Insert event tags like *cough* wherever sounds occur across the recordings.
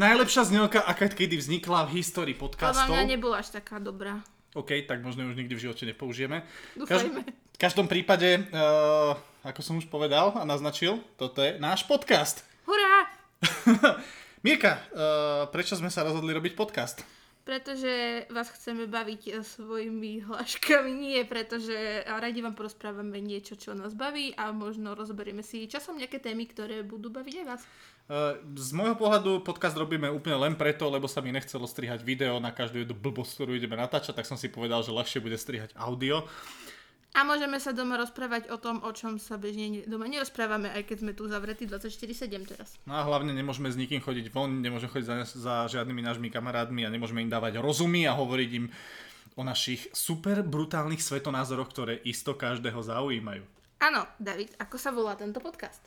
Najlepšia znelka, aká kedy vznikla v histórii Podľa podcastov. mňa nebola až taká dobrá. OK, tak možno už nikdy v živote nepoužijeme. Dúfajme. v každom prípade, uh, ako som už povedal a naznačil, toto je náš podcast. Hurá! *laughs* Mirka, uh, prečo sme sa rozhodli robiť podcast? Pretože vás chceme baviť eh, svojimi *laughs* hláškami, nie pretože radi vám porozprávame niečo, čo nás baví a možno rozberieme si časom nejaké témy, ktoré budú baviť aj vás. Uh, z môjho pohľadu podcast robíme úplne len preto, lebo sa mi nechcelo strihať video na každú jednu blbosť, ktorú ideme natáčať, tak som si povedal, že ľahšie bude strihať audio. A môžeme sa doma rozprávať o tom, o čom sa bežne ne- doma nerozprávame, aj keď sme tu zavretí 24-7 teraz. No a hlavne nemôžeme s nikým chodiť von, nemôžeme chodiť za, za žiadnymi nášmi kamarátmi a nemôžeme im dávať rozumy a hovoriť im o našich super brutálnych svetonázoroch, ktoré isto každého zaujímajú. Áno, David, ako sa volá tento podcast?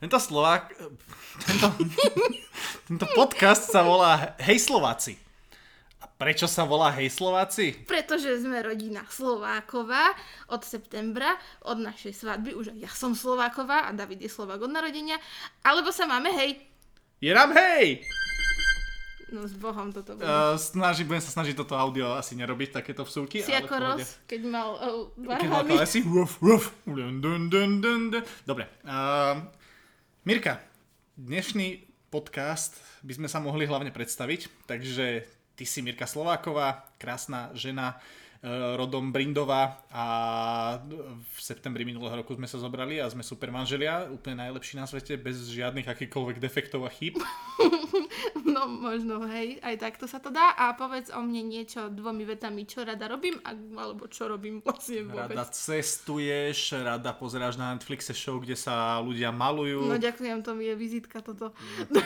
Tento Slovák, *laughs* tento, *laughs* tento podcast sa volá Hej Slováci. Prečo sa volá Hej Slováci? Pretože sme rodina Slováková od septembra, od našej svadby, už aj ja som Slováková a David je Slovák od narodenia, alebo sa máme hej. Je nám hej! No s Bohom toto bude. Uh, snaží, budem sa snažiť toto audio asi nerobiť, takéto vsúky. si ale ako. Ross, keď mal uh, Keď mal klesy, ruf, ruf, dun, dun, dun, dun, dun. Dobre. Uh, Mirka, dnešný podcast by sme sa mohli hlavne predstaviť, takže ty si Mirka Slováková, krásna žena, rodom Brindová a v septembri minulého roku sme sa zobrali a sme super manželia, úplne najlepší na svete, bez žiadnych akýkoľvek defektov a chýb. *laughs* No možno, hej, aj takto sa to dá. A povedz o mne niečo dvomi vetami, čo rada robím, alebo čo robím vlastne vôbec. Rada cestuješ, rada pozeráš na Netflixe show, kde sa ľudia malujú. No ďakujem, to mi je vizitka toto.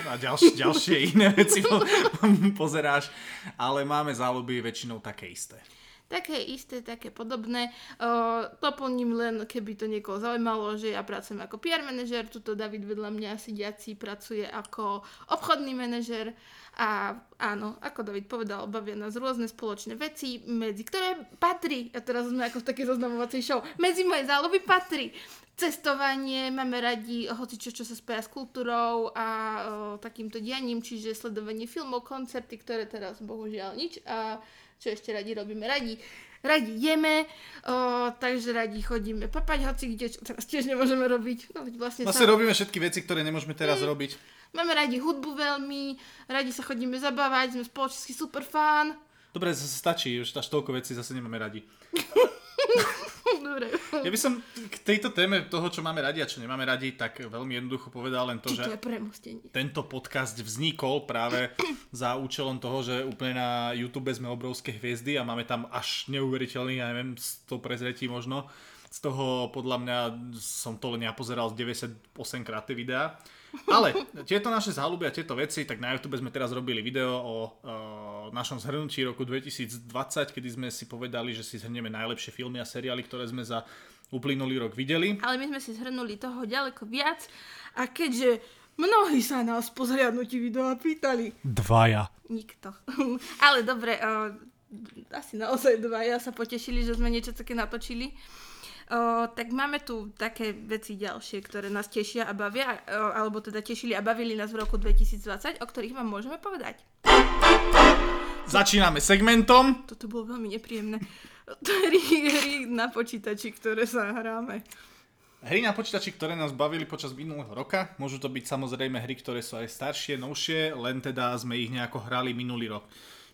a ďalšie, ďalšie iné veci po, *laughs* pozeráš, ale máme záľuby väčšinou také isté. Také isté, také podobné. Uh, doplním len, keby to niekoho zaujímalo, že ja pracujem ako PR manažer, tuto David vedľa mňa sediaci pracuje ako obchodný manažer a áno, ako David povedal, bavia nás rôzne spoločné veci, medzi ktoré patrí, a teraz sme ako v takej zoznamovacej show, medzi moje záľuby patrí cestovanie, máme radi hoci čo, čo sa spája s kultúrou a o, takýmto dianím, čiže sledovanie filmov, koncerty, ktoré teraz bohužiaľ nič a čo ešte radi robíme, radi radi jeme, o, takže radi chodíme papať hoci kde, čo teraz tiež nemôžeme robiť. No vlastne Vlastne sa... robíme všetky veci, ktoré nemôžeme teraz Mm. robiť. Máme radi hudbu veľmi, radi sa chodíme zabávať, sme spoločenský super fan. Dobre, zase stačí, už až toľko vecí zase nemáme radi. *laughs* Dobre. Ja by som k tejto téme toho, čo máme radi a čo nemáme radi, tak veľmi jednoducho povedal len to, Či to že je premostenie. tento podcast vznikol práve za účelom toho, že úplne na YouTube sme obrovské hviezdy a máme tam až neuveriteľných, ja neviem, 100 prezretí možno. Z toho podľa mňa som to len ja pozeral 98 krát tie videá. Ale tieto naše záľuby a tieto veci, tak na YouTube sme teraz robili video o, o našom zhrnutí roku 2020, kedy sme si povedali, že si zhrnieme najlepšie filmy a seriály, ktoré sme za uplynulý rok videli. Ale my sme si zhrnuli toho ďaleko viac a keďže mnohí sa nás po zhliadnutí videa pýtali, Dvaja. nikto. *laughs* Ale dobre, uh, asi naozaj dva ja sa potešili, že sme niečo také natočili. Uh, tak máme tu také veci ďalšie, ktoré nás tešia a bavia, uh, alebo teda tešili a bavili nás v roku 2020, o ktorých vám môžeme povedať. Začíname segmentom. Toto bolo veľmi nepríjemné. Hry, hry na počítači, ktoré sa hráme. Hry na počítači, ktoré nás bavili počas minulého roka, môžu to byť samozrejme hry, ktoré sú aj staršie, novšie, len teda sme ich nejako hrali minulý rok.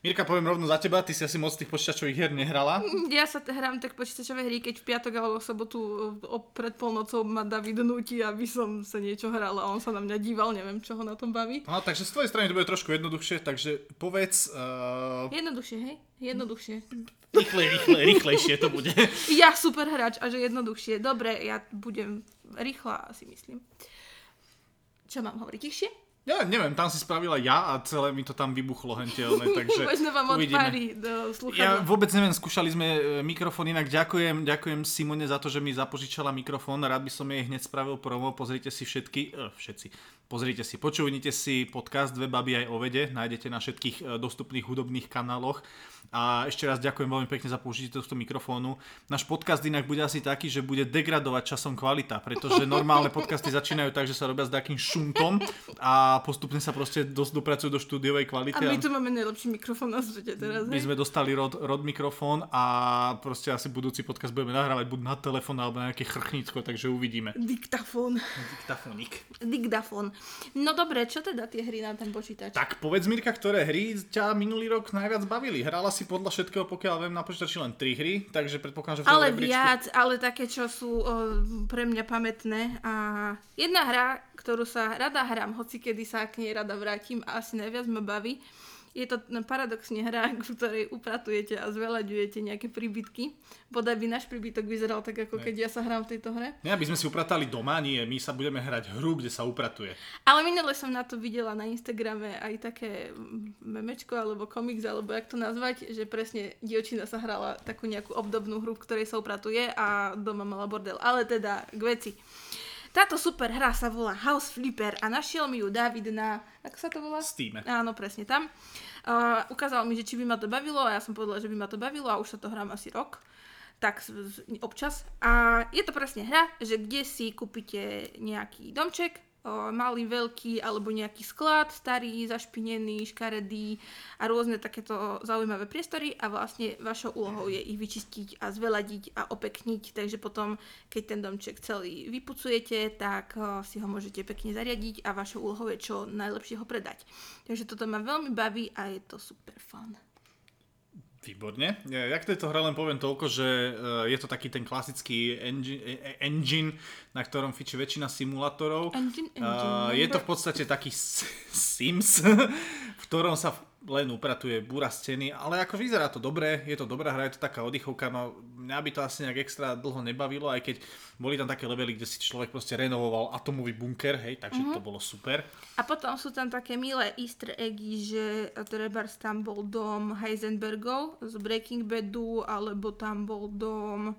Mirka, poviem rovno za teba, ty si asi moc tých počítačových hier nehrala. Ja sa hrám tak počítačové hry, keď v piatok alebo v sobotu o, pred polnocou ma David nutí, aby som sa niečo hrala a on sa na mňa díval, neviem, čo ho na tom baví. No, takže z tvojej strany to bude trošku jednoduchšie, takže povedz, uh, Jednoduchšie, hej? Jednoduchšie. rýchle, rýchle, rýchlejšie to bude. *laughs* Ja super hráč a že jednoduchšie. Dobre, ja budem rýchla, si myslím. Čo mám hovoriť tichšie? Ja neviem, tam si spravila ja a celé mi to tam vybuchlo hentelné, *laughs* takže Možno vám uvidíme. do Ja vôbec neviem, skúšali sme e, mikrofón, inak. Ďakujem, ďakujem Simone za to, že mi zapožičala mikrofón, rád by som jej hneď spravil promo, pozrite si všetky, uh, všetci, pozrite si, počúvnite si podcast Dve baby aj o vede, nájdete na všetkých e, dostupných hudobných kanáloch a ešte raz ďakujem veľmi pekne za použitie tohto mikrofónu. Náš podcast inak bude asi taký, že bude degradovať časom kvalita, pretože normálne podcasty začínajú tak, že sa robia s takým šuntom a postupne sa proste dosť dopracujú do štúdiovej kvality. A my tu máme najlepší mikrofón na svete teraz. My hej? sme dostali rod, rod mikrofón a proste asi budúci podcast budeme nahrávať buď na telefón alebo na nejaké chrchnícko, takže uvidíme. Diktafón. Diktafónik. Diktafón. No dobre, čo teda tie hry na ten počítač? Tak povedz Mirka, ktoré hry ťa minulý rok najviac bavili? Hrala si podľa všetkého, pokiaľ viem, na počítači len 3 hry, takže predpokladám, že v tom Ale rebríčku- viac, ale také, čo sú o, pre mňa pamätné. A jedna hra, ktorú sa rada hrám, hoci kedy sa k nej rada vrátim a asi najviac ma baví, je to no, paradoxne hra, *laughs* v ktorej upratujete a zveľaďujete nejaké príbytky. Bodaj by náš príbytok vyzeral tak, ako Ne. keď ja sa hrám v tejto hre. Nie, aby sme si upratali doma, nie, my sa budeme hrať hru, kde sa upratuje. Ale minule som na to videla na Instagrame aj také memečko alebo komiks, alebo jak to nazvať, že presne dievčina sa hrala takú nejakú obdobnú hru, v ktorej sa upratuje a doma mala bordel. Ale teda k veci. Táto super hra sa volá House Flipper a našiel mi ju David na... Ako sa to volá? Steame. Áno, presne tam. Uh, ukázal mi, že či by ma to bavilo a ja som povedala, že by ma to bavilo a už sa to hrám asi rok tak občas. A je to presne hra, že kde si kúpite nejaký domček, malý, veľký, alebo nejaký sklad, starý, zašpinený, škaredý a rôzne takéto zaujímavé priestory a vlastne vašou úlohou je ich vyčistiť a zveladiť a opekniť, takže potom, keď ten domček celý vypucujete, tak si ho môžete pekne zariadiť a vašou úlohou je čo najlepšie ho predať. Takže toto ma veľmi baví a je to super fun. Výborne. Ja, Jak tejto hre len poviem toľko, že eh, je to taký ten klasický engine, eh, engine na ktorom fičí väčšina simulátorov. Engine, engine, Uh, je to v podstate taký *laughs* Sims, v ktorom sa len upratuje búra steny, ale ako vyzerá to dobre, je to dobrá hra, je to taká oddychovka, no mňa by to asi nejak extra dlho nebavilo, aj keď boli tam také levely, kde si človek proste renovoval atomový bunker, hej, takže Mhm. to bolo super. A potom sú tam také milé easter eggy, že trebárs tam bol dom Heisenbergov z Breaking Badu, alebo tam bol dom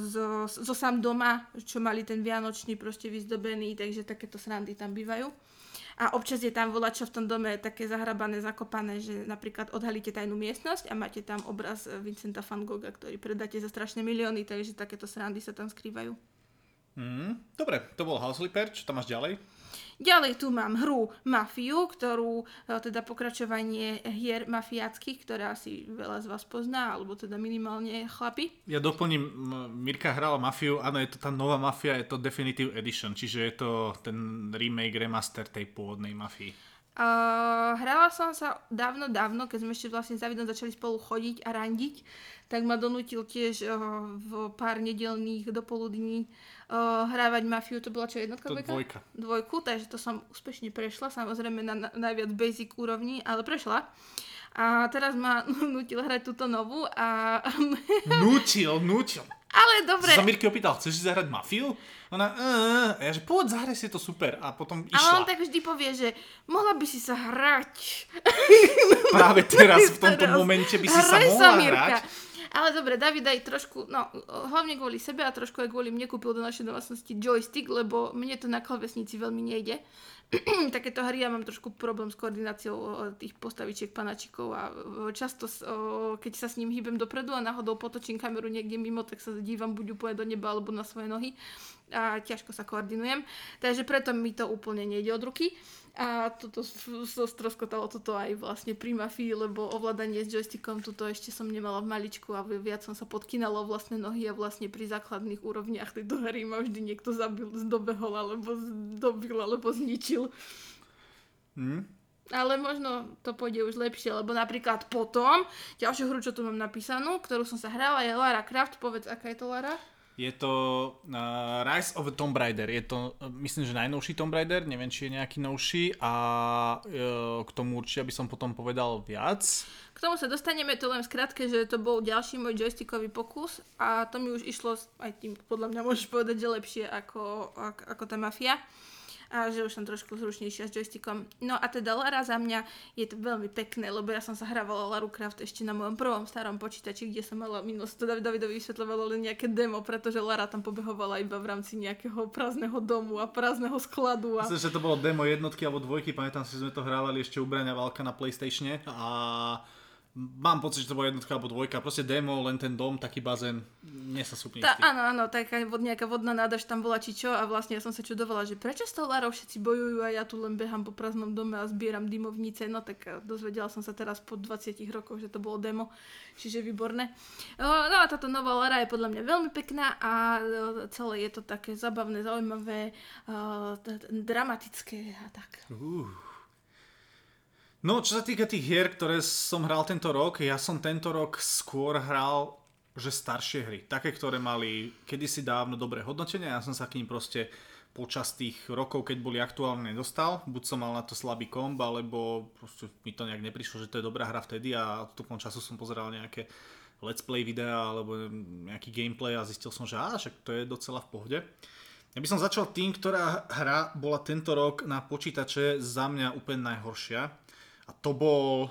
zo, zo sám doma, čo mali ten vianočný proste vyzdobený, takže takéto srandy tam bývajú. A občas je tam volačo v tom dome také zahrabané, zakopané, že napríklad odhalíte tajnú miestnosť a máte tam obraz eh, Vincenta van Gogha, ktorý predáte za strašné milióny, takže takéto srandy sa tam skrývajú. Mm, dobre, to bol House Flipper, čo tam máš ďalej? Ďalej tu mám hru Mafiu, ktorú, e, teda pokračovanie hier mafiáckých, ktoré asi veľa z vás pozná, alebo teda minimálne chlapi. Ja doplním, Mirka hrala Mafiu, áno, je to tá nová Mafia, je to Definitive Edition, čiže je to ten remake, remaster tej pôvodnej Mafii. Uh, hrala som sa dávno, dávno, keď sme ešte vlastne s Davidom začali spolu chodiť a randiť, tak ma donútil tiež uh, v pár nedelných dopoludní uh, hrávať Mafiu. To bola čo, jednotka, To dvojka? Dvojku, takže to som úspešne prešla, samozrejme na, na najviac basic úrovni, ale prešla. A teraz ma *laughs* nutil hrať túto novú a... Nútil, nútil. Ale dobre, Sa Mirky opýtal, chceš si zahrať Mafiu? Ona, uh, a ja že poď, zahraj si to super. A potom ale išla. on tak vždy povie, že mohla by si sa hrať. *laughs* Práve teraz, v *laughs* tomto Teraz. momente by si sa Hraj mohla Mirka. hrať. Ale dobre, David aj trošku, no hlavne kvôli sebe a trošku aj kvôli mne kúpil do našej domácnosti joystick, lebo mne to na klavesnici veľmi nejde. *clears throat* Takéto hry ja mám trošku problém s koordináciou tých postavičiek panačikov a často, keď sa s ním hýbem dopredu a náhodou potočím kameru niekde mimo, tak sa dívam buď úplne do neba alebo na svoje nohy a ťažko sa koordinujem. Takže preto mi to úplne nejde od ruky. A toto stroskotalo toto aj vlastne pri mafii, lebo ovládanie s joystickom tuto ešte som nemala v maličku a viac som sa podkynala vlastné nohy a vlastne pri základných úrovniach tejto hry ma vždy niekto zabil, zdobehol alebo zdobil alebo zničil. Hm? Ale možno to pôjde už lepšie, lebo napríklad potom, ďalšiu hru, čo tu mám napísanú, ktorú som sa hrala, je Lara Croft. Povedz, aká je to Lara? Je to uh, Rise of Tomb Raider. Je to, uh, myslím, že najnovší Tomb Raider, neviem, či je nejaký novší a uh, k tomu určite by som potom povedal viac. K tomu sa dostaneme, to len skratke, že to bol ďalší môj joystickový pokus a to mi už išlo, aj tým podľa mňa môžeš povedať, že lepšie ako, ako, ako tá mafia. A že už som trošku zručnejšia s joystickom. No a teda Lara za mňa je to veľmi pekné, lebo ja som sa hrávala Laru Craft ešte na mojom prvom starom počítači, kde som mala minus to Davidovi vysvetľovalo len nejaké demo, pretože Lara tam pobehovala iba v rámci nejakého prázdneho domu a prázdneho skladu. A... Myslím, že to bolo demo jednotky alebo dvojky, pamätám si, že sme to hrávali ešte u Braňa Valka na Playstatione a mám pocit, že to bola jednotka alebo dvojka, proste demo, len ten dom, taký bazén, nie sa súpne tá, Áno, áno, taká vod, nejaká vodná nádrž tam bola či čo a vlastne ja som sa čudovala, že prečo s tou Larou všetci bojujú a ja tu len behám po prázdnom dome a zbieram dymovnice, no tak eh, dozvedela som sa teraz po 20 rokoch, že to bolo demo, čiže výborné. No a táto nová Lara je podľa mňa veľmi pekná a eh, celé je to také zabavné, zaujímavé, dramatické a tak. Uh. No, čo sa týka tých hier, ktoré som hral tento rok, ja som tento rok skôr hral že staršie hry. Také, ktoré mali kedysi dávno dobré hodnotenie, ja som sa k ním proste počas tých rokov, keď boli aktuálne, nedostal. Buď som mal na to slabý komb, alebo proste mi to nejak neprišlo, že to je dobrá hra vtedy a tupom času som pozeral nejaké let's play videa alebo nejaký gameplay a zistil som, že á, však to je docela v pohode. Ja by som začal tým, ktorá hra bola tento rok na počítače za mňa úplne najhoršia. A to bol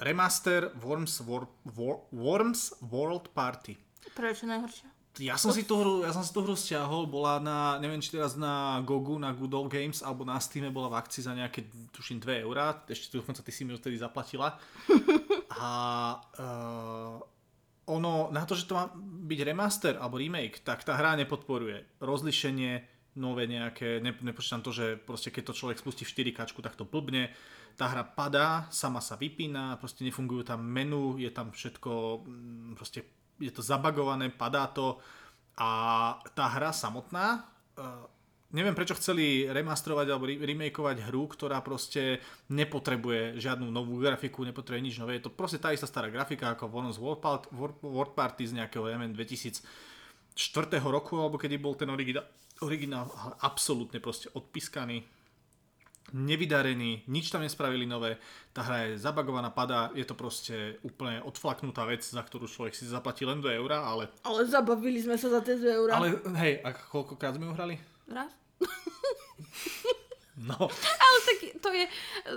remaster Worms, War, War, Worms World Party. Prečo najhoršia? Ja som, si tú hru, ja som si tú hru stiahol, bola na, neviem či teraz na Gogu, na Good Old Games, alebo na Steam bola v akcii za nejaké, tuším, 2 eurá, ešte dokonca ty si mi vtedy zaplatila. *laughs* A uh, ono, na to, že to má byť remaster alebo remake, tak tá hra nepodporuje rozlišenie, nové nejaké, ne, nepočítam to, že proste keď to človek spustí v 4 kačku, tak to blbne tá hra padá, sama sa vypína, proste nefungujú tam menu, je tam všetko, mm, proste je to zabagované, padá to. A tá hra samotná, uh, neviem prečo chceli remasterovať alebo remakeovať hru, ktorá proste nepotrebuje žiadnu novú grafiku, nepotrebuje nič nové, je to proste tá istá stará grafika ako Worms World Party z nejakého MN 2004 roku, alebo kedy bol ten originál, originál absolútne proste odpiskaný nevydarený, nič tam nespravili nové, tá hra je zabagovaná, padá, je to proste úplne odflaknutá vec, za ktorú človek si zaplatí len 2 eurá, ale... Ale zabavili sme sa za tie 2 eurá. Ale hej, a koľkokrát sme ju hrali? Raz. *laughs* No. Ale tak to je,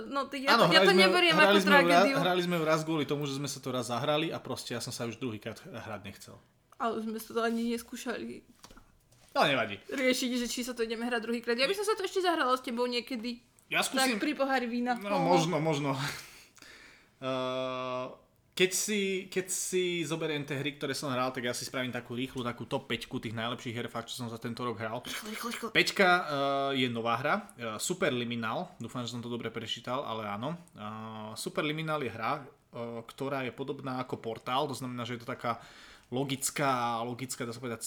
no ja, ano, to, ja to neberiem ako tragédiu. Raz, hrali sme ju raz kvôli tomu, že sme sa to raz zahrali a proste ja som sa už druhýkrát hrať nechcel. Ale sme sa to ani neskúšali. No nevadí. Riešiť, že či sa to ideme hrať druhýkrát. Ja by som sa to ešte zahrala s tebou niekedy. Ja skúsim... Tak pri pohári vína. No, možno, možno. Uh, *laughs* keď si, keď si zoberiem tie hry, ktoré som hral, tak ja si spravím takú rýchlu, takú top 5 tých najlepších her, fakt, čo som za tento rok hral. Peťka uh, je nová hra, uh, Super Liminal, dúfam, že som to dobre prečítal, ale áno. Uh, Super Liminal je hra, uh, ktorá je podobná ako Portál, to znamená, že je to taká logická, logická, dá sa povedať,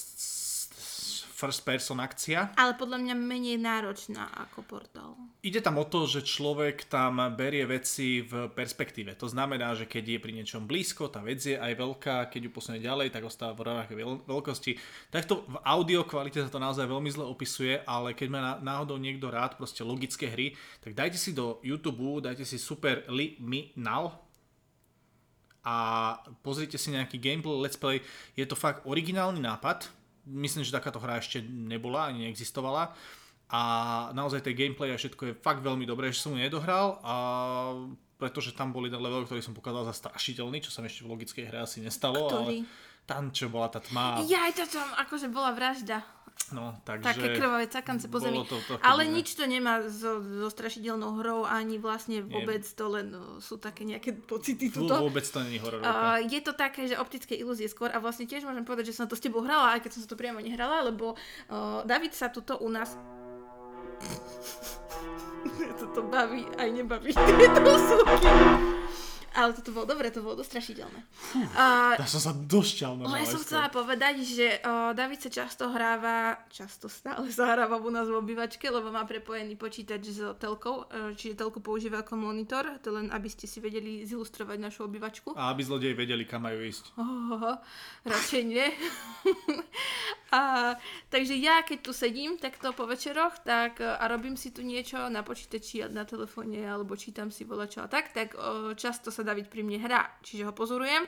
first person akcia. Ale podľa mňa menej náročná ako portál. Ide tam o to, že človek tam berie veci v perspektíve. To znamená, že keď je pri niečom blízko, tá vec je aj veľká, keď ju posunie ďalej, tak ostáva v rovnakej veľkosti. Takto v audio kvalite sa to naozaj veľmi zle opisuje, ale keď má náhodou niekto rád proste logické hry, tak dajte si do YouTube, dajte si Super Liminal, a pozrite si nejaký gameplay, let's play. Je to fakt originálny nápad, myslím, že takáto hra ešte nebola, ani neexistovala a naozaj tie gameplay a všetko je fakt veľmi dobré, že som ju nedohral a pretože tam boli ten level, ktorý som pokladal za strašiteľný, čo sa mi ešte v logickej hre asi nestalo, Ktorý? ale tam, čo bola tá tma. Ja aj to tam, akože bola vražda. No, takže... Také krvavé cakance po zemi. To, Ale nič to nemá so, so strašidelnou hrou, ani vlastne vôbec Nie. to len no, sú také nejaké pocity tuto. Vôbec to není horor. Uh, je to také, že optické ilúzie skôr a vlastne tiež môžem povedať, že som to s tebou hrala, aj keď som sa to priamo nehrala, lebo uh, David sa tuto u nás *laughs* toto baví aj nebaví *laughs* tieto súky. Ale toto bolo dobre, to bolo dosť strašidelné. Uh, ja som sa došťal na Ja som chcela povedať, že uh, David sa často hráva, často stále sa hráva u nás v obývačke, lebo má prepojený počítač s telkou, uh, čiže telku používa ako monitor, to len aby ste si vedeli zilustrovať našu obývačku. A aby zlodeji vedeli, kam majú ísť. Oh, oh, oh, radšej nie. *laughs* a, takže ja, keď tu sedím takto po večeroch tak, a robím si tu niečo na počítači, na telefóne, alebo čítam si volačo a tak, tak uh, často sa David pri mne hrá, čiže ho pozorujem.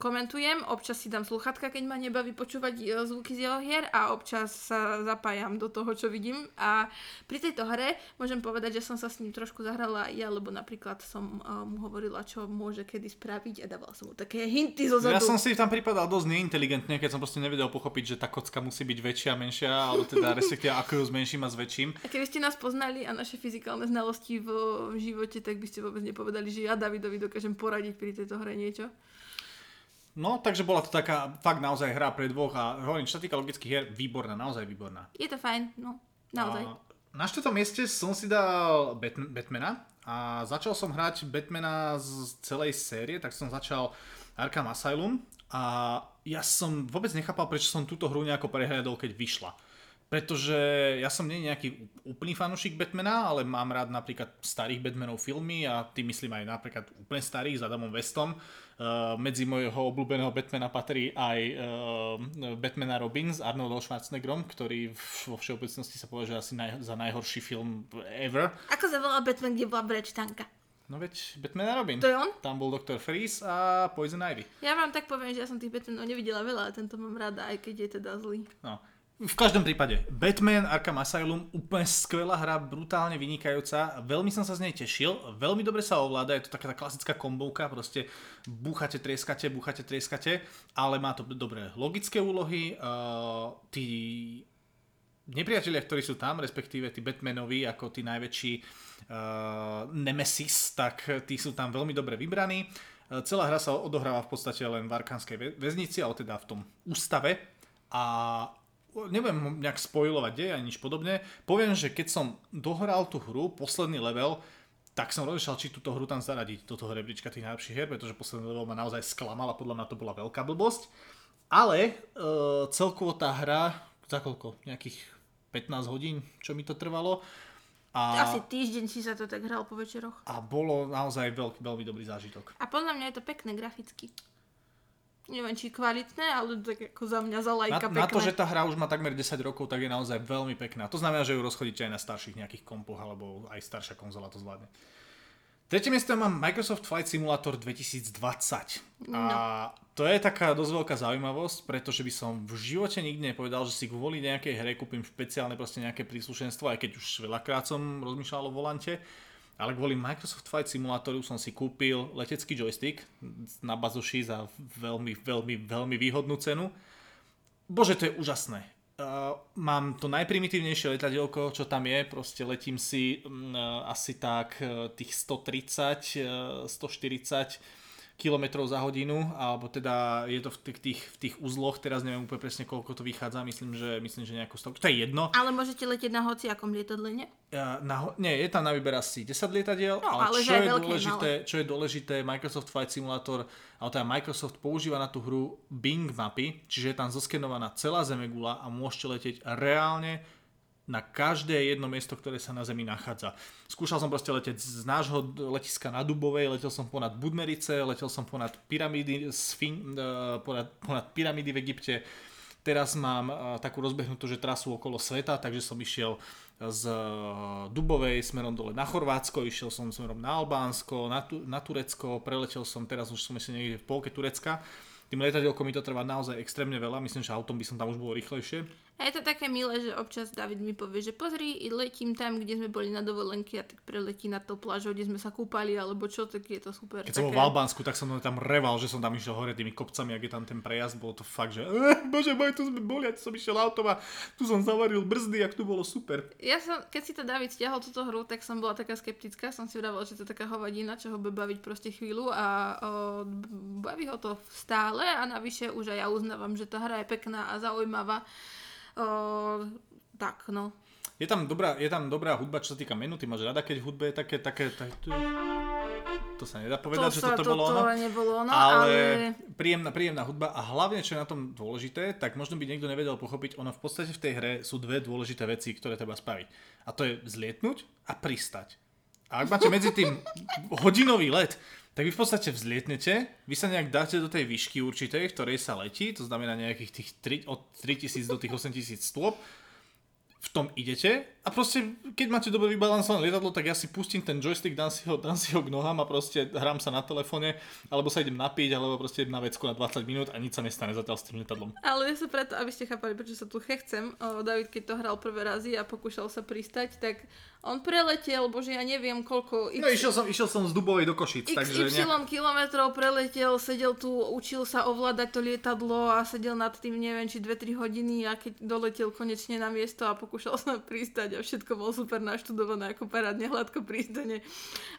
Komentujem, občas si dám sluchatka, keď ma nebaví počúvať e, zvuky z jeho hier a občas sa zapájam do toho, čo vidím. A pri tejto hre môžem povedať, že som sa s ním trošku zahrala ja, lebo napríklad som uh, mu hovorila, čo môže kedy spraviť a dávala som mu také hinty zo zadu. Ja som si tam pripadal dosť neinteligentne, keď som proste nevedel pochopiť, že tá kocka musí byť väčšia, menšia, alebo teda *laughs* respektíve ako ju zmenším a zväčším. A keby ste nás poznali a naše fyzikálne znalosti v, v živote, tak by ste vôbec nepovedali, že ja Davidovi dokážem poradiť pri tejto hre niečo. No, takže bola to taká fakt naozaj hra pre dvoch a hovorím, čo sa týka logických hier, výborná, naozaj výborná. Je to fajn, no, naozaj. A na štvrtom mieste som si dal Bat- Batmana a začal som hrať Batmana z celej série, tak som začal Arkham Asylum a ja som vôbec nechápal, prečo som túto hru nejako prehľadol, keď vyšla pretože ja som nie nejaký úplný fanúšik Batmana, ale mám rád napríklad starých Batmanov filmy a tým myslím aj napríklad úplne starých s Adamom Westom. Uh, medzi mojho obľúbeného Batmana patrí aj uh, Batmana Robin s Arnoldom Schwarzeneggerom, ktorý vo všeobecnosti sa považuje asi naj, za najhorší film ever. Ako sa volá Batman, kde bola brečtanka? No veď Batman a Robin. To je on? Tam bol Dr. Freeze a Poison Ivy. Ja vám tak poviem, že ja som tých Batmanov nevidela veľa, ale tento mám rada, aj keď je teda zlý. No. V každom prípade, Batman Arkham Asylum, úplne skvelá hra, brutálne vynikajúca, veľmi som sa z nej tešil, veľmi dobre sa ovláda, je to taká tá klasická kombovka, proste búchate, trieskate, búchate, trieskate, ale má to dobré logické úlohy, uh, tí nepriatelia, ktorí sú tam, respektíve tí Batmanovi, ako tí najväčší uh, Nemesis, tak tí sú tam veľmi dobre vybraní. Uh, celá hra sa odohráva v podstate len v Arkánskej väznici, ale teda v tom ústave a nebudem nejak spojovať dej ani nič podobne. Poviem, že keď som dohral tú hru, posledný level, tak som rozmýšľal, či túto hru tam zaradiť do toho rebríčka tých najlepších hier, pretože posledný level ma naozaj sklamal a podľa mňa to bola veľká blbosť. Ale e, celkovo tá hra, za koľko? Nejakých 15 hodín, čo mi to trvalo. A, Asi týždeň si sa to tak hral po večeroch. A bolo naozaj veľký, veľmi dobrý zážitok. A podľa mňa je to pekné graficky neviem či kvalitné, ale tak ako za mňa za lajka na, pekné. Na to, že tá hra už má takmer 10 rokov, tak je naozaj veľmi pekná. To znamená, že ju rozchodíte aj na starších nejakých kompoch, alebo aj staršia konzola to zvládne. Tretie miesto mám Microsoft Flight Simulator 2020. No. A to je taká dosť veľká zaujímavosť, pretože by som v živote nikdy nepovedal, že si kvôli nejakej hre kúpim špeciálne proste nejaké príslušenstvo, aj keď už veľakrát som rozmýšľal o volante ale kvôli Microsoft Flight Simulatoru som si kúpil letecký joystick na bazoši za veľmi, veľmi, veľmi výhodnú cenu. Bože, to je úžasné. Uh, mám to najprimitívnejšie letadielko, čo tam je, proste letím si uh, asi tak uh, tých 130, uh, 140 km za hodinu, alebo teda je to v tých, tých, v tých uzloch, teraz neviem úplne presne koľko to vychádza, myslím, že, myslím, že nejakú stovku, to je jedno. Ale môžete letieť na hociakom lietadle, nie? Ja, na, nie, je tam na výber asi 10 lietadiel, no, ale, ale čo, je veľké, dôležité, čo je dôležité, Microsoft Flight Simulator, ale teda Microsoft používa na tú hru Bing mapy, čiže je tam zoskenovaná celá Zemegula a môžete letieť reálne na každé jedno miesto, ktoré sa na Zemi nachádza. Skúšal som proste letieť z nášho letiska na Dubovej, letel som ponad Budmerice, letel som ponad pyramídy, Sfin, uh, ponad, ponad pyramídy v Egypte. Teraz mám uh, takú rozbehnutú, že trasu okolo sveta, takže som išiel z uh, Dubovej smerom dole na Chorvátsko, išiel som smerom na Albánsko, na, tu, na Turecko, preletel som, teraz už som ešte niekde v polke Turecka. Tým letadielkom mi to trvá naozaj extrémne veľa, myslím, že autom by som tam už bol rýchlejšie. A je to také milé, že občas David mi povie, že pozri, letím tam, kde sme boli na dovolenke a tak preletí na to plážou, kde sme sa kúpali, alebo čo, tak je to super. Keď také... som bol v Albánsku, tak som tam reval, že som tam išiel hore tými kopcami, ak je tam ten prejazd, bolo to fakt, že eh, bože môj, tu sme boli, ja som išiel autom a tu som zavaril brzdy, ak tu bolo super. Ja som, keď si to David stiahol túto hru, tak som bola taká skeptická, som si vravala, že to je taká hovadina, čo ho bude baviť proste chvíľu a o, baví ho to stále a navyše už aj ja uznávam, že tá hra je pekná a zaujímavá Uh, tak, no. Je tam, dobrá, je tam dobrá hudba, čo sa týka menu, ty máš rada, keď v hudbe je také, také, také to sa nedá povedať, to že sa, toto bolo ono. nebolo ono, ale, ale... Príjemná, príjemná hudba a hlavne, čo je na tom dôležité, tak možno by niekto nevedel pochopiť, ono v podstate v tej hre sú dve dôležité veci, ktoré treba spraviť. A to je zlietnúť a pristať. A ak máte medzi tým hodinový let, tak vy v podstate vzlietnete, vy sa nejak dáte do tej výšky určitej, v ktorej sa letí, to znamená nejakých tých 3, od 3000 do tých 8000 stôp v tom idete a proste, keď máte dobre vybalansované lietadlo, tak ja si pustím ten joystick, dám si ho, dám si ho k nohám a proste hrám sa na telefóne, alebo sa idem napiť, alebo proste na vecku na 20 minút a nič sa nestane zatiaľ s tým lietadlom. Ale ja sa preto, aby ste chápali, prečo sa tu chechcem, o, David, keď to hral prvé razy a pokúšal sa pristať, tak on preletel, bože ja neviem koľko... No išiel som, išiel som z Dubovej do Košic, takže... XY nejak... kilometrov preletel, sedel tu, učil sa ovládať to lietadlo a sedel nad tým neviem, či 2-3 hodiny a keď doletel konečne na miesto a pokúšal sa pristať a všetko bol super naštudované ako parádne hladko pristane.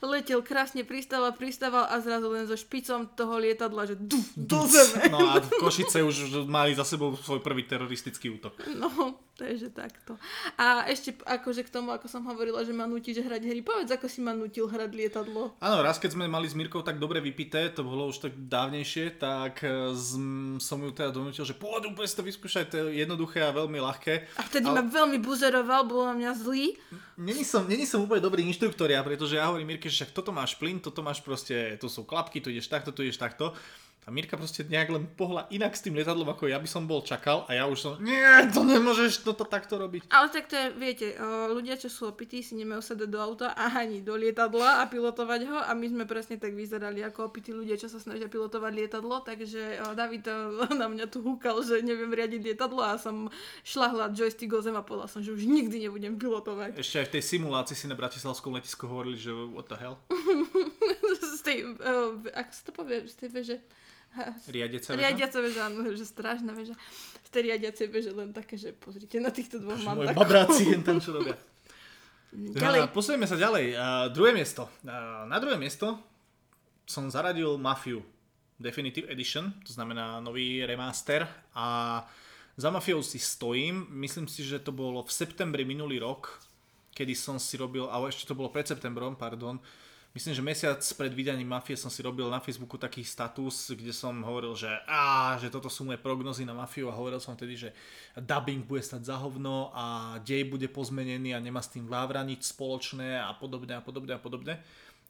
Letel krásne, pristával, pristával a zrazu len so špicom toho lietadla, že duf, do zeme. No a Košice už mali za sebou svoj prvý teroristický útok. No, Takže takto. A ešte akože k tomu, ako som hovorila, že ma nutíš hrať hry, povedz, ako si ma nutil hrať lietadlo. Áno, raz keď sme mali s Mirkou tak dobre vypité, to bolo už tak dávnejšie, tak e, z, som ju teda donútil, že poď úplne si to vyskúšať, to je jednoduché a veľmi ľahké. A vtedy Ale... ma veľmi buzeroval, bol na mňa zlý. Není som, není som úplne dobrý inštruktor, ja, pretože ja hovorím Mirke, že však toto máš plyn, toto máš proste, to sú klapky, tu ideš takto, tu ideš takto. A Mirka proste nejak len pohla inak s tým lietadlom, ako ja by som bol čakal a ja už som, nie, to nemôžeš toto takto robiť. Ale tak to je, viete, ľudia, čo sú opití, si nemajú sadať do auta a ani do lietadla a pilotovať ho a my sme presne tak vyzerali ako opití ľudia, čo sa snažia pilotovať lietadlo, takže David *laughs* na mňa tu húkal, že neviem riadiť lietadlo a som šlahla joystick o zem a povedala som, že už nikdy nebudem pilotovať. Ešte aj v tej simulácii si na Bratislavskom letisku hovorili, že what the hell? *laughs* z tej, uh, ako sa to povie, z tej veže, *laughs* Riadiaca veža? Riadiaca veža, áno, že strašná veža. V tej riadiacej veže len také, že pozrite na týchto dvoch mám Môj babráci jen tam čo robia. Ďalej. No, posunieme sa ďalej. Uh, druhé miesto. Uh, na druhé miesto som zaradil Mafiu Definitive Edition, to znamená nový remaster a za Mafiou si stojím. Myslím si, že to bolo v septembri minulý rok, kedy som si robil, ale ešte to bolo pred septembrom, pardon, Myslím, že mesiac pred vydaním Mafie som si robil na Facebooku taký status, kde som hovoril, že á, že toto sú moje prognozy na Mafiu a hovoril som vtedy, že dubbing bude stať za hovno a dej bude pozmenený a nemá s tým Vávra nič spoločné a podobne a podobne a podobne.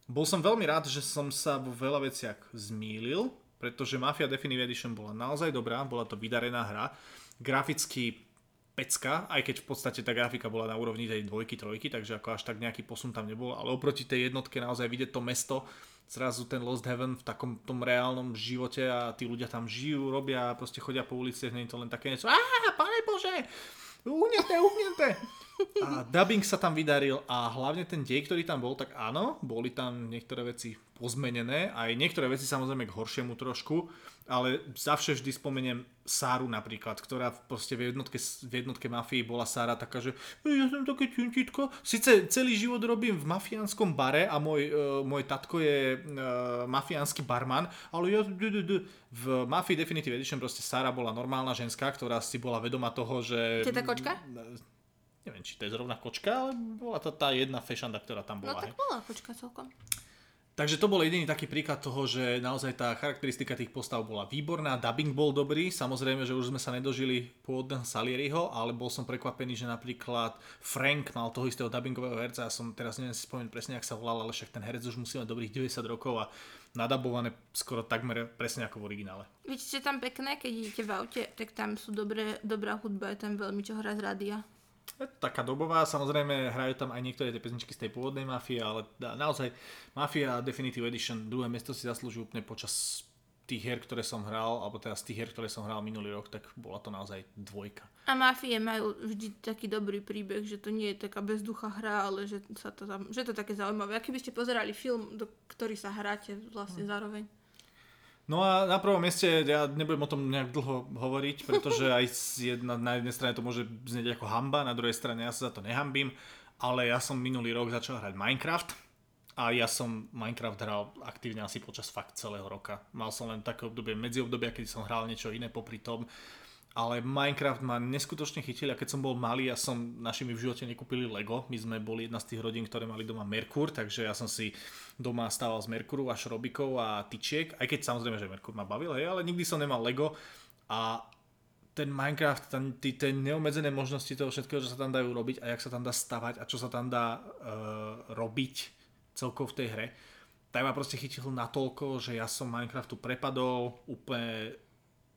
Bol som veľmi rád, že som sa vo veľa veciach zmýlil, pretože Mafia Definitive Edition bola naozaj dobrá, bola to vydarená hra. Graficky pecka, aj keď v podstate tá grafika bola na úrovni tej dvojky, trojky, takže ako až tak nejaký posun tam nebol, ale oproti tej jednotke naozaj vidieť to mesto, zrazu ten Lost Heaven v takom tom reálnom živote a tí ľudia tam žijú, robia, proste chodia po uliciach, nie je to len také niečo, á, pane Bože, uhnete, uhnete. A dubbing sa tam vydaril a hlavne ten dej, ktorý tam bol, tak áno, boli tam niektoré veci pozmenené, aj niektoré veci samozrejme k horšiemu trošku, ale zavše vždy spomeniem Sáru napríklad, ktorá proste v jednotke, v jednotke mafii bola Sára taká, že ja som také ťuntitko. Sice celý život robím v mafiánskom bare a môj, uh, môj tatko je uh, mafiánsky barman, ale ja v Mafii Definitive Edition proste Sára bola normálna ženská, ktorá si bola vedoma toho, že... Je tá kočka? Neviem, či to je zrovna kočka, ale bola to tá jedna fešanda, ktorá tam bola. No tak bola kočka celkom. Takže to bol jediný taký príklad toho, že naozaj tá charakteristika tých postav bola výborná, dubbing bol dobrý, samozrejme, že už sme sa nedožili pôvodného Salieriho, ale bol som prekvapený, že napríklad Frank mal toho istého dubbingového herca, ja som teraz neviem si spomenúť presne, ak sa volal, ale však ten herec už musí mať dobrých 90 rokov a nadabované skoro takmer presne ako v originále. Viete, čo je tam pekné, keď idete v aute, tak tam sú dobré, dobrá hudba, je tam veľmi čo hrá z rádia taká dobová, samozrejme hrajú tam aj niektoré tie pesničky z tej pôvodnej mafie, ale naozaj Mafia Definitive Edition druhé miesto si zaslúži úplne počas tých hier, ktoré som hral, alebo teda z tých hier, ktoré som hral minulý rok, tak bola to naozaj dvojka. A Mafie majú vždy taký dobrý príbeh, že to nie je taká bezduchá hra, ale že, sa to tam, že to také zaujímavé. Aký by ste pozerali film, do ktorý sa hráte vlastne hmm. zároveň? No a na prvom mieste, ja nebudem o tom nejak dlho hovoriť, pretože aj jedna, na jednej strane to môže znieť ako hamba, na druhej strane ja sa za to nehambím, ale ja som minulý rok začal hrať Minecraft a ja som Minecraft hral aktívne asi počas fakt celého roka. Mal som len také obdobie, medzi obdobia, keď som hral niečo iné popri tom ale Minecraft ma neskutočne chytil a keď som bol malý a som našimi v živote nekúpili Lego, my sme boli jedna z tých rodín, ktoré mali doma Merkur, takže ja som si doma stával z Merkuru a šrobikov a tyčiek, aj keď samozrejme, že Merkur ma bavil, hej, ale nikdy som nemal Lego. A ten Minecraft, ten, tí, tie neobmedzené možnosti toho všetkého, čo sa tam dajú robiť a jak sa tam dá stavať a čo sa tam dá uh, robiť celkovo v tej hre, tak ma proste chytil natoľko, že ja som Minecraftu prepadol úplne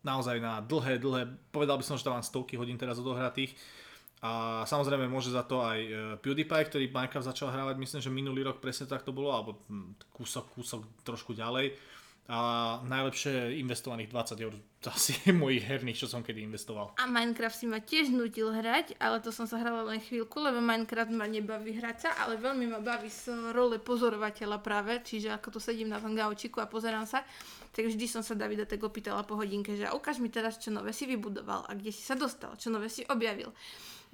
naozaj na dlhé, dlhé, povedal by som, že tam mám stovky hodín teraz odohratých A samozrejme môže za to aj e, PewDiePie, ktorý Minecraft začal hrávať, myslím, že minulý rok presne tak to bolo, alebo hm, kúsok, kúsok trošku ďalej. A najlepšie investovaných 20 eur *laughs* asi mojich herných, čo som kedy investoval. A Minecraft si ma tiež nutil hrať, ale to som sa hrala len chvíľku, lebo Minecraft ma nebaví hrať sa, ale veľmi ma baví z role pozorovateľa práve, čiže ako tu sedím na tom gaučiku a pozerám sa, tak vždy som sa Davida tak opýtala po hodinke, že ukáž mi teraz, čo nové si vybudoval a kde si sa dostal, čo nové si objavil.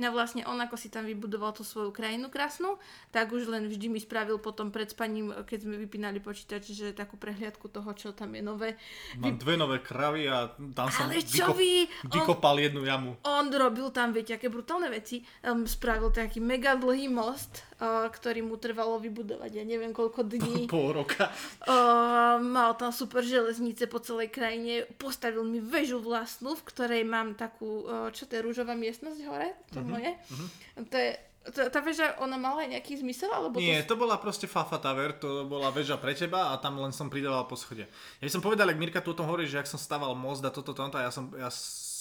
No vlastne on, ako si tam vybudoval tú svoju krajinu krásnu, tak už len vždy mi spravil potom pred spaním, keď sme vypínali počítač, že takú prehliadku toho, čo tam je nové. Mám dve nové kravy a tam som Ale čo vykop, vy? vykopal on, jednu jamu. On robil tam, viete, aké brutálne veci. Um, spravil taký mega dlhý most, uh, ktorý mu trvalo vybudovať, ja neviem koľko dní. Pol roka. Uh, mal tam super železnice po celej krajine, postavil mi väžu vlastnú, v ktorej mám takú, uh, čo to je, rúžová miestnosť hore? To uh-huh, moje? Uh-huh. To je, to, tá väža, ona mala aj nejaký zmysel? Alebo Nie, to... to bola proste Fafa Tower, to bola väža pre teba a tam len som pridával po schode. Ja by som povedal, ak Mirka tu o tom hovorí, že ak som staval most a toto, toto, a ja som, ja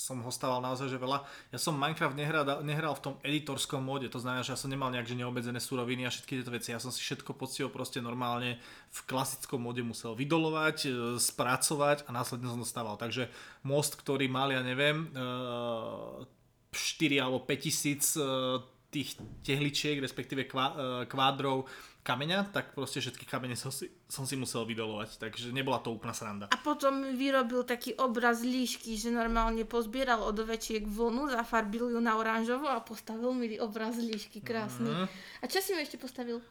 som ho stával naozaj že veľa. Ja som Minecraft nehral, nehral v tom editorskom móde, to znamená, že ja som nemal nejak že neobmedzené suroviny a všetky tieto veci. Ja som si všetko poctivo proste normálne v klasickom móde musel vydolovať, e, spracovať a následne som dostával. Takže most, ktorý mal, ja neviem, 4 alebo 5 tisíc e, tých tehličiek, respektíve kvádrov kameňa, tak proste všetky kamene som si, som si musel vydolovať, takže nebola to úplná sranda. A potom vyrobil taký obraz líšky, že normálne pozbieral od ovečiek vlnu, zafarbil ju na oranžovo a postavil mi obraz líšky krásny. Mm. A čo si mi ešte postavil?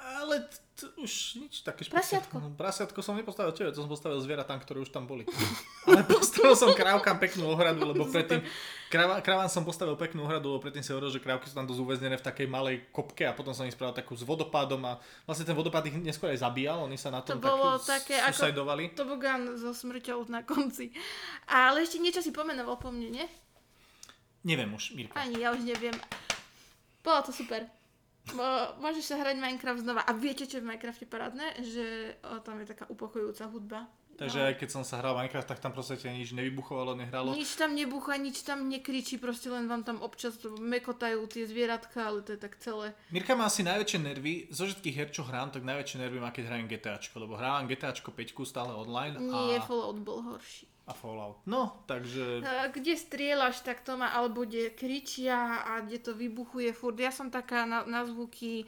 Ale t- už nič také špeciálne. Prasiatko. No, prasiatko som nepostavil tebe, to som postavil zvieratám, ktoré už tam boli. *laughs* Ale postavil som krávkam peknú ohradu, lebo predtým kráva, krávam som postavil peknú ohradu, lebo predtým si hovoril, že krávky sú tam dosť uväznené v takej malej kopke a potom som ich spravil takú s vodopádom a vlastne ten vodopád ich neskôr aj zabíjal, oni sa na tom to bolo tak také susajdovali. ako tobogán so smrťou na konci. Ale ešte niečo si pomenoval po mne, nie? Neviem už, Mirka. Ani ja už neviem. Bolo to super. Môžeš sa hrať Minecraft znova. A viete, čo je v Minecrafte parádne? Že o, tam je taká upokojujúca hudba. Takže no. aj keď som sa hral Minecraft, tak tam proste nič nevybuchovalo, nehralo. Nič tam nebucha, nič tam nekričí, proste len vám tam občas mekotajú tie zvieratka, ale to je tak celé. Mirka má asi najväčšie nervy, zo všetkých her, čo hrám, tak najväčšie nervy má, keď hrajem GTAčko, lebo hrávam GTAčko 5 stále online. Nie, a... Fallout bol horší a Fallout. No, takže... Kde strieľaš, tak to má, alebo kde kričia a kde to vybuchuje furt. Ja som taká na, na zvuky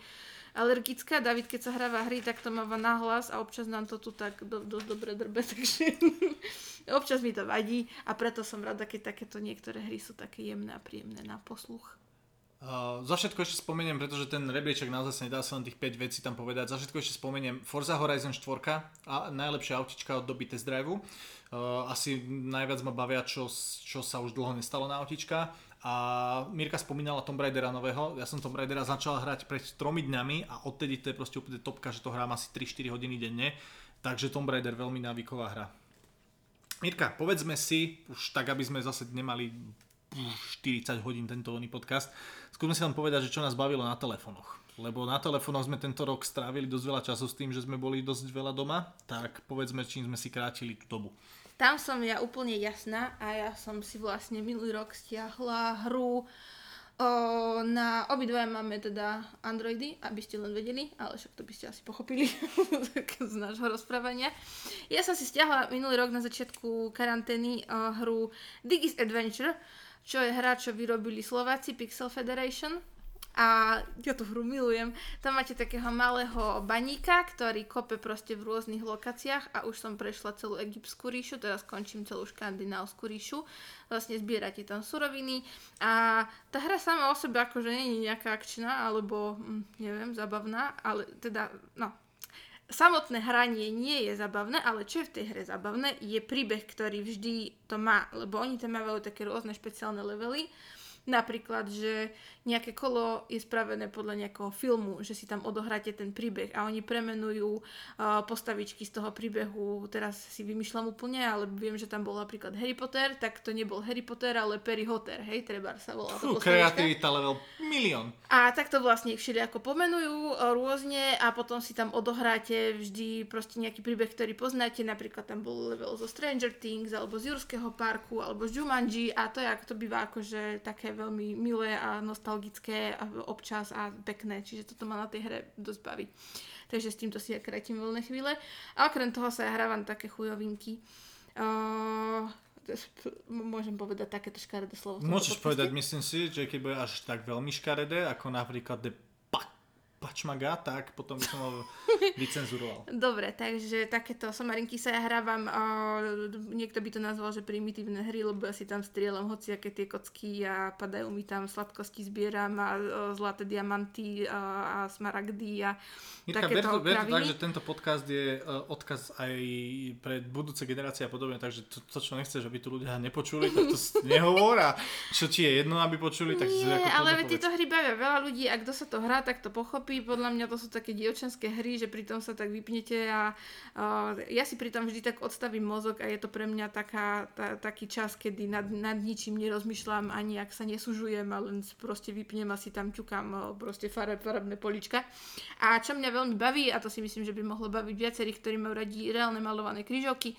alergická. David, keď sa hráva hry, tak to máva nahlas a občas nám to tu tak do, dosť dobre drbe, *laughs* takže občas mi to vadí a preto som rada, keď takéto niektoré hry sú také jemné a príjemné na posluch. Uh, za všetko ešte spomeniem, pretože ten rebríček naozaj sa nedá sa len tých 5 vecí tam povedať. Za všetko ešte spomeniem Forza Horizon 4 a najlepšia autička od doby test drive. Uh, asi najviac ma bavia, čo, čo sa už dlho nestalo na autička. A Mirka spomínala Tomb Raidera nového. Ja som Tomb Raidera začal hrať pred 3 dňami a odtedy to je proste úplne topka, že to hrám asi 3-4 hodiny denne. Takže Tomb Raider veľmi návyková hra. Mirka, povedzme si, už tak, aby sme zase nemali 40 hodín tento oný podcast. Skúsme si len povedať, že čo nás bavilo na telefónoch. Lebo na telefónoch sme tento rok strávili dosť veľa času s tým, že sme boli dosť veľa doma, tak povedzme, čím sme si krátili tú dobu. Tam som ja úplne jasná a ja som si vlastne minulý rok stiahla hru o, na obidve máme teda Androidy, aby ste len vedeli, ale však to by ste asi pochopili *laughs* z nášho rozprávania. Ja som si stiahla minulý rok na začiatku karantény o, hru Digis Adventure, čo je hra, čo vyrobili Slováci, Pixel Federation. A ja tú hru milujem. Tam máte takého malého baníka, ktorý kope proste v rôznych lokáciách a už som prešla celú egyptskú ríšu, teraz končím celú škandinávskú ríšu. Vlastne zbierate tam suroviny a tá hra sama o sebe akože nie je nejaká akčná alebo hm, neviem, zabavná, ale teda, no, samotné hranie nie je zabavné, ale čo je v tej hre zabavné, je príbeh, ktorý vždy to má, lebo oni tam majú také rôzne špeciálne levely Napríklad, že nejaké kolo je spravené podľa nejakého filmu, že si tam odohráte ten príbeh a oni premenujú uh, postavičky z toho príbehu, teraz si vymýšľam úplne, ale viem, že tam bol napríklad Harry Potter, tak to nebol Harry Potter, ale Perry Hotter, hej, treba sa volá Fú, kreativita level milión. A tak to vlastne ich ako pomenujú uh, rôzne a potom si tam odohráte vždy proste nejaký príbeh, ktorý poznáte, napríklad tam bol level zo Stranger Things, alebo z Jurského parku, alebo z Jumanji a to ako to býva akože také také veľmi milé a nostalgické a občas a pekné, čiže toto ma na tej hre dosť baví. Takže s týmto si ja kratím voľné chvíle. A okrem toho sa ja hrávam také chujovinky. Uh, môžem povedať takéto škaredé slovo. Môžeš povedať, myslím si, že keď bude až tak veľmi škaredé, ako napríklad The pačmaga, tak potom by som ho *laughs* vycenzuroval. Dobre, takže takéto somarinky sa ja hrávam, o, niekto by to nazval, že primitívne hry, lebo ja si tam strieľam hociaké tie kocky a padajú mi tam sladkosti, zbieram a o, zlaté diamanty a, a smaragdy a Mirka, takéto ber ber to tak, že tento podcast je uh, odkaz aj pre budúce generácie a podobne, takže to, to čo nechceš, aby tu ľudia nepočuli, tak to *laughs* nehovor a čo ti je jedno, aby počuli, tak Nie, ale tieto hry bavia veľa ľudí a kto sa to hrá, tak to pochopí dokopy, podľa mňa to sú také dievčenské hry, že pritom sa tak vypnete a uh, ja si pritom vždy tak odstavím mozog a je to pre mňa taká, ta, taký čas, kedy nad, nad ničím nerozmýšľam ani ak sa nesúžujem a len proste vypnem a si tam ťukám proste fareb, farebné polička. A čo mňa veľmi baví, a to si myslím, že by mohlo baviť viacerých, ktorí majú radi reálne malované kryžovky,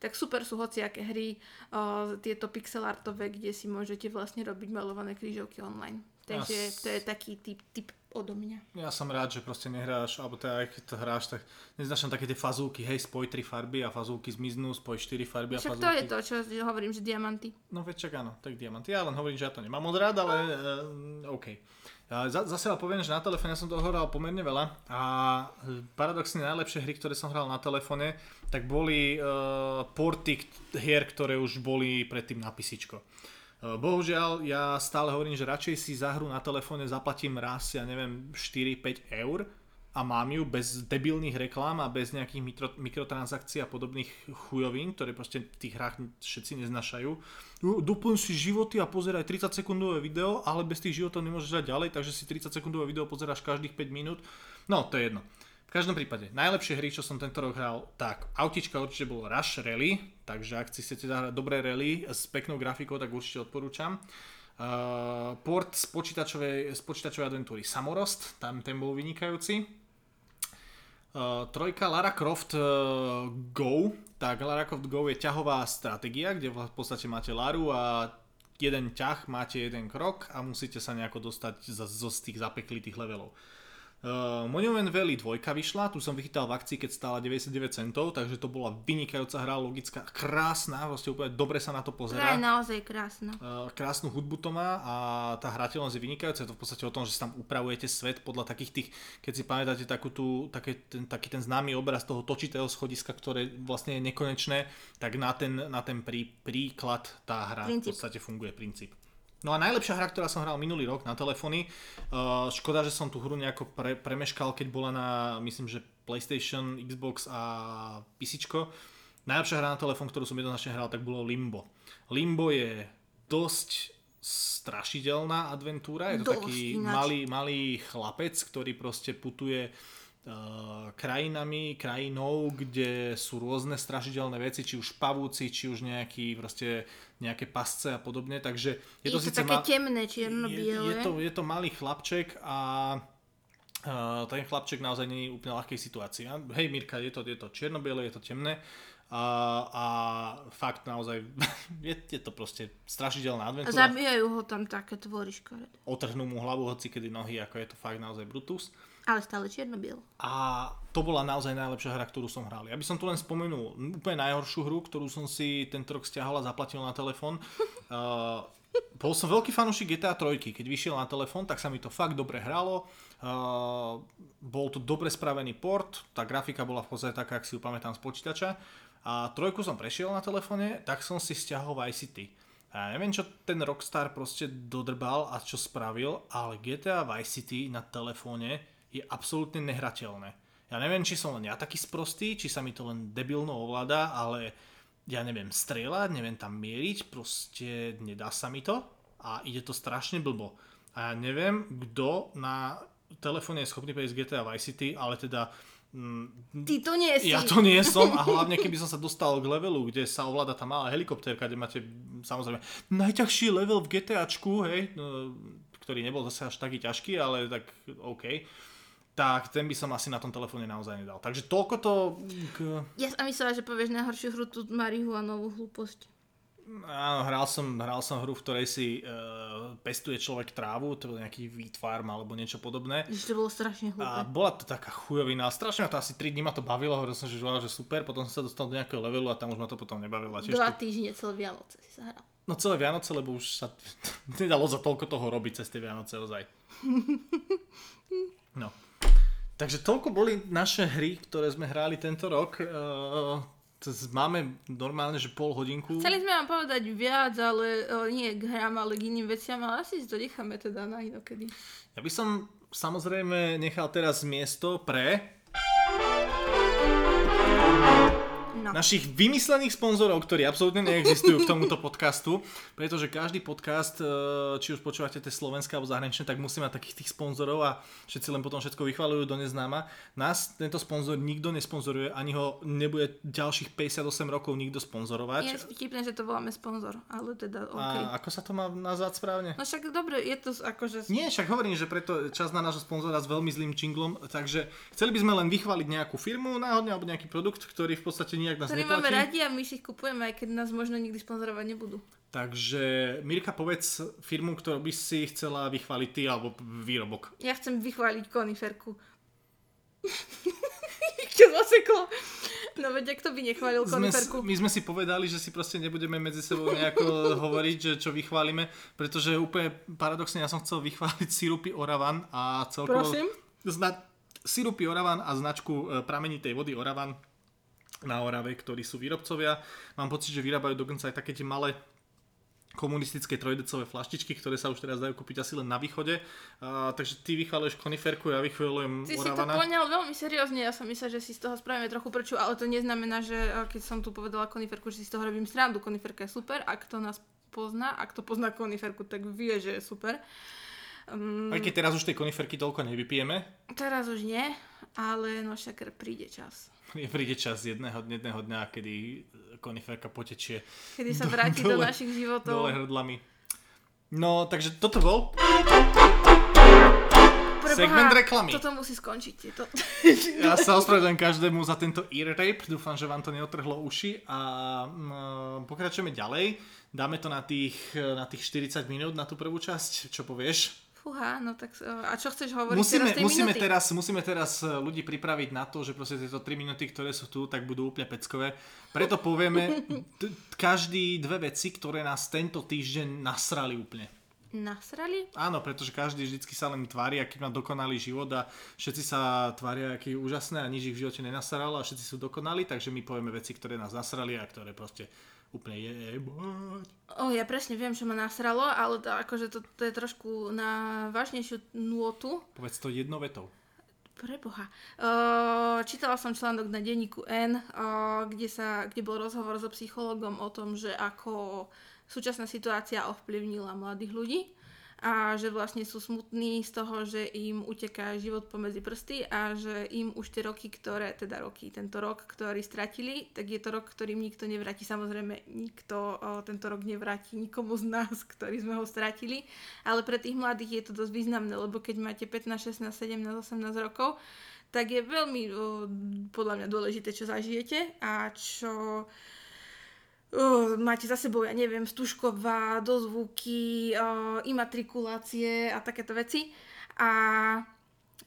tak super sú hociaké hry, uh, tieto pixelartové, kde si môžete vlastne robiť malované krížovky online. Takže to je taký typ, typ odo mňa. Ja som rád, že proste nehráš, alebo teda aj keď to hráš, tak neznašam také tie fazulky, hej, spoj 3 farby a fazulky zmiznú, spoj 4 farby a Však fazulky. to je to, čo hovorím, že diamanty. No veď čak áno, tak diamanty. Ja len hovorím, že ja to nemám moc rád, ale uh, OK. Ja zase ale poviem, že na telefóne som toho hral pomerne veľa a paradoxne najlepšie hry, ktoré som hral na telefóne, tak boli uh, porty hier, ktoré už boli predtým na písičko. Eh, bohužiaľ, ja stále hovorím, že radšej si za hru na telefóne zaplatím raz, ja neviem, 4-5 eur a mám ju bez debilných reklám a bez nejakých mikro, mikrotransakcií a podobných chujovín, ktoré proste v tých hrách všetci neznašajú. Doplň si životy a pozeraj 30 sekundové video, ale bez tých životov nemôžeš dať ďalej, takže si 30 sekundové video pozeráš každých 5 minút. No, to je jedno. V každom prípade, najlepšie hry, čo som tento rok hral, tak autička určite bolo Rush Rally, takže ak si chcete zahrať dobré rally s peknou grafikou, tak určite odporúčam. Uh, port z počítačovej, z počítačovej adventúry Samorost, tam ten bol vynikajúci. Uh, trojka Lara Croft uh, Go, tak Lara Croft Go je ťahová stratégia, kde v podstate máte Laru a jeden ťah, máte jeden krok a musíte sa nejako dostať z, z tých zapeklitých levelov. Uh, Monument Valley 2 vyšla, tu som vychytal v akcii, keď stála 99 centov, takže to bola vynikajúca hra, logická, krásna, vlastne úplne dobre sa na to pozerá. je naozaj krásna. Uh, krásnu hudbu to má a tá hrateľnosť je vynikajúca, je to v podstate o tom, že si tam upravujete svet podľa takých tých, keď si pamätáte takú tú, také, ten, taký ten známy obraz toho točitého schodiska, ktoré vlastne je nekonečné, tak na ten, na ten prí, príklad tá hra princíp. v podstate funguje princíp. No a najlepšia hra, ktorá som hral minulý rok na telefóny, uh, škoda, že som tú hru nejako pre, premeškal, keď bola na, myslím, že PlayStation, Xbox a PC. Najlepšia hra na telefón, ktorú som jednoznačne hral, tak bolo Limbo. Limbo je dosť strašidelná adventúra, je to dosť, taký malý, malý chlapec, ktorý proste putuje krajinami, krajinou, kde sú rôzne strašidelné veci, či už pavúci, či už nejaký proste nejaké pasce a podobne, takže je, je to, to síce také ma... temné, čierno-biele. Je, je, to, je to malý chlapček a uh, ten chlapček naozaj nie je úplne ľahkej situácii. Hej Mirka, je to, je to čierno-biele, je to temné a, a fakt naozaj *laughs* je, je to proste strašidelná adventúra. Zabijajú ho tam také tvory škaredé. Otrhnú mu hlavu hoci kedy nohy, ako je to fakt naozaj Brutus. Ale stále čierno A to bola naozaj najlepšia hra, ktorú som hral. Ja by som tu len spomenul úplne najhoršiu hru, ktorú som si tento rok stiahol a zaplatil na telefón. Uh, *laughs* bol som veľký fanúšik GTA 3, keď vyšiel na telefón, tak sa mi to fakt dobre hralo. Uh, bol to dobre spravený port, tá grafika bola v podstate taká, ak si ju pamätám z počítača. A trojku som prešiel na telefóne, tak som si stiahol Vice City. A ja neviem, čo ten Rockstar proste dodrbal a čo spravil, ale GTA Vice City na telefóne je absolútne nehrateľné. Ja neviem, či som len ja taký sprostý, či sa mi to len debilno ovláda, ale ja neviem strieľať, neviem tam mieriť, proste nedá sa mi to a ide to strašne blbo. A ja neviem, kto na telefóne je schopný prejsť GTA Vice City, ale teda mm, Ty to nie si. Ja to nie som a hlavne keby som sa dostal k levelu, kde sa ovláda tá malá helikoptérka, kde máte samozrejme najťažší level v GTAčku, hej, no, ktorý nebol zase až taký ťažký, ale tak OK tak ten by som asi na tom telefóne naozaj nedal. Takže toľko to... K... Ja som myslela, že povieš najhoršiu hru tú marihuanovú hlúposť. Áno, hral som, hral som hru, v ktorej si uh, pestuje človek trávu, to bol nejaký farm alebo niečo podobné. Že to bolo strašne A hlúpe. bola to taká chujovina, a strašne ma to asi 3 dní ma to bavilo, hovoril som, že, že super, potom som sa dostal do nejakého levelu a tam už ma to potom nebavilo. A tiež Dva to, týždne celé Vianoce si sa hral. no celé Vianoce, lebo už sa *laughs* nedalo za toľko toho robiť cez tie Vianoce ozaj. *laughs* No. Takže toľko boli naše hry, ktoré sme hrali tento rok. Uh, máme normálne, že pol hodinku. Chceli sme vám povedať viac, ale o, nie k hrám, ale k iným veciam, ale asi si to necháme teda na inokedy. Ja by som samozrejme nechal teraz miesto pre No. našich vymyslených sponzorov, ktorí absolútne neexistujú k tomuto podcastu, pretože každý podcast, e, či už počúvate tie slovenské alebo zahraničné, tak musí mať takých tých sponzorov a všetci len potom všetko vychvalujú do neznáma. Nás tento sponzor nikto nesponzoruje, ani ho nebude ďalších 58 rokov nikto Je sponzorovať. vtipné, že to voláme sponzor, ale teda OK. A ako sa to má nazvať správne? No však dobre, je to akože... Nie, však hovorím, že preto je čas na nášho sponzora s veľmi zlým činglom, takže chceli by sme len vychváliť nejakú firmu náhodne alebo nejaký produkt, ktorý v podstate nijak nás ktorý máme radi a my si ich kupujeme, aj keď nás možno nikdy sponzorovať nebudú. Takže Mirka, povedz firmu, ktorú by si chcela vychváliť ty alebo výrobok. Ja chcem vychváliť koniferku. *laughs* Čo zaseklo? No veď, ak to by nechválil koniferku. my sme si povedali, že si proste nebudeme medzi sebou nejako *laughs* hovoriť, že čo vychválime, pretože úplne paradoxne ja som chcel vychváliť sirupy Oravan a celkovo... Prosím? Zna- sirupy Oravan a značku e, pramenitej vody Oravan na Orave, ktorí sú výrobcovia. Mám pocit, že vyrábajú dokonca aj také tie malé komunistické trojdecové flaštičky, ktoré sa už teraz dajú kúpiť asi len na východe. A, takže ty vychváluješ koniferku, ja vychválujem Ty si to Oravana. poňal veľmi seriózne, ja som myslela, že si z toho spravíme trochu prču, ale to neznamená, že eh, keď som tu povedala koniferku, že si z toho robím srandu. Koniferka je super, ak to nás pozná, ak to pozná koniferku, tak vie, že je super. Um, Aj keď teraz už tej koniferky toľko nevypijeme, teraz už nie, ale no však príde čas. *laughs* príde čas jedného, jedného dňa, kedy koniferka potečie Kedy sa vráti do dole- našich životov. dole hrdlami. No, takže toto bol Preboha, segment reklamy. Toto musí skončiť. Tieto. *laughs* Ja sa ospravedlňujem každému za tento ear rape, dúfam, že vám to neotrhlo uši a mm, pokračujeme ďalej. Dáme to na tých, na tých 40 minút, na tú prvú časť, čo povieš? Fúha, no tak... eh, A čo chceš hovoriť Musíme, teraz tej musíme, minúty? teraz, musíme teraz eh, ľudí pripraviť na to, že proste tieto 3 minúty, ktoré sú tu, tak budú úplne peckové. Preto povieme t- každý dve veci, ktoré nás tento týždeň nasrali úplne. Nasrali? Áno, pretože každý vždycky sa len tvári, aký má dokonalý život a všetci sa tvária, aký úžasné a nič ich v živote nenasralo a všetci sú dokonali, takže my povieme veci, ktoré nás nasrali a ktoré proste úplne jebať. O, ja presne viem, čo ma nasralo, ale to, akože to, to je trošku na vážnejšiu nôtu. Povedz to jednou vetou. Preboha. Uh, čítala som článok na denníku N, uh, kde, sa, kde bol rozhovor so psychologom o tom, že ako súčasná situácia ovplyvnila mladých ľudí a že vlastne sú smutní z toho, že im uteká život pomedzi prsty a že im už tie roky, ktoré, teda roky, tento rok, ktorý stratili, tak je to rok, ktorým nikto nevráti. Samozrejme, nikto o, tento rok nevráti nikomu z nás, ktorí sme ho stratili, ale pre tých mladých je to dosť významné, lebo keď máte 15, 16, 17, 18 rokov, tak je veľmi o, podľa mňa dôležité, čo zažijete a čo uh, máte za sebou, ja neviem, stužková, dozvuky, uh, imatrikulácie a takéto veci. A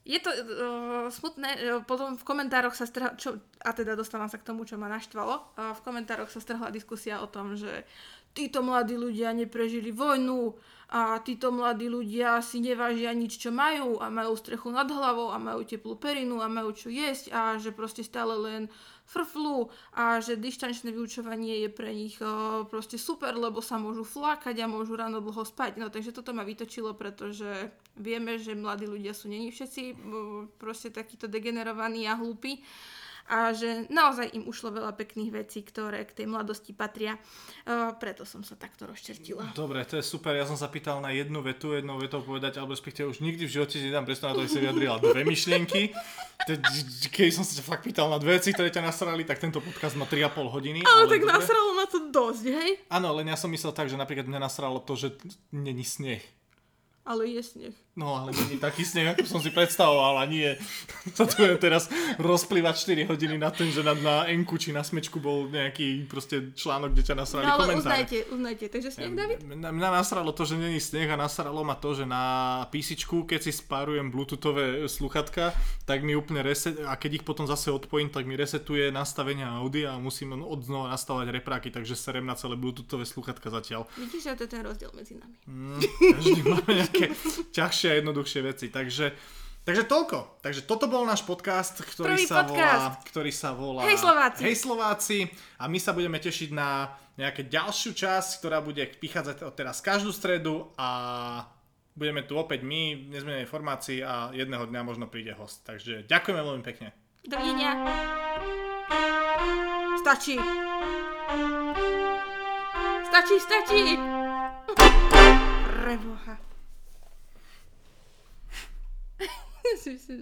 je to uh, smutné, uh, potom v komentároch sa strhla, čo, a teda dostávam sa k tomu, čo ma naštvalo, uh, v komentároch sa strhla diskusia o tom, že títo mladí ľudia neprežili vojnu a títo mladí ľudia si nevážia nič, čo majú a majú strechu nad hlavou a majú teplú perinu a majú čo jesť a že proste stále len frflu a že dištančné vyučovanie je pre nich o, proste super, lebo sa môžu flákať a môžu ráno dlho spať. No takže toto ma vytočilo, pretože vieme, že mladí ľudia sú není všetci o, proste takíto degenerovaní a hlúpi a že naozaj im ušlo veľa pekných vecí, ktoré k tej mladosti patria. Uh, preto som sa takto rozčertila. Dobre, to je super. Ja som sa pýtal na jednu vetu, jednou vetou povedať, alebo respektíve už nikdy v živote nedám priestor na to, aby si vyjadrila dve myšlienky. Keď som sa ťa fakt pýtal na dve veci, ktoré ťa nasrali, tak tento podcast má 3,5 hodiny. Ale tak dobre. nasralo ma to dosť, hej? Áno, len ja som myslel tak, že napríklad mňa nasralo to, že není sneh. Ale je sneh. No ale nie taký sneh, ako som si predstavoval a nie *laughs* sa tu teraz rozplývať 4 hodiny na ten, že na, na Enku či na smečku bol nejaký proste článok, kde ťa nasrali No ale komentáre. uznajte, uznajte. Takže sneh, David? Mňa, mňa nasralo to, že není sneh a nasralo ma to, že na písičku, keď si spárujem bluetoothové sluchatka, tak mi úplne reset, a keď ich potom zase odpojím, tak mi resetuje nastavenia audia a musím od znova nastavať repráky, takže serem na celé bluetoothové sluchatka zatiaľ. Vidíš, že to je ten rozdiel medzi nami. Mm, každý máme nejaké ťažšie a jednoduchšie veci, takže Takže toľko. Takže toto bol náš podcast, ktorý Prvý sa podcast. volá... Ktorý sa volá... Hej, Slováci. Hej Slováci. A my sa budeme tešiť na nejaké ďalšiu časť, ktorá bude prichádzať od teraz každú stredu a budeme tu opäť my, nezmenenej formácii a jedného dňa možno príde host. Takže ďakujeme veľmi pekne. Dovidenia. Stačí. Stačí, stačí. Preboha. *laughs* 是是是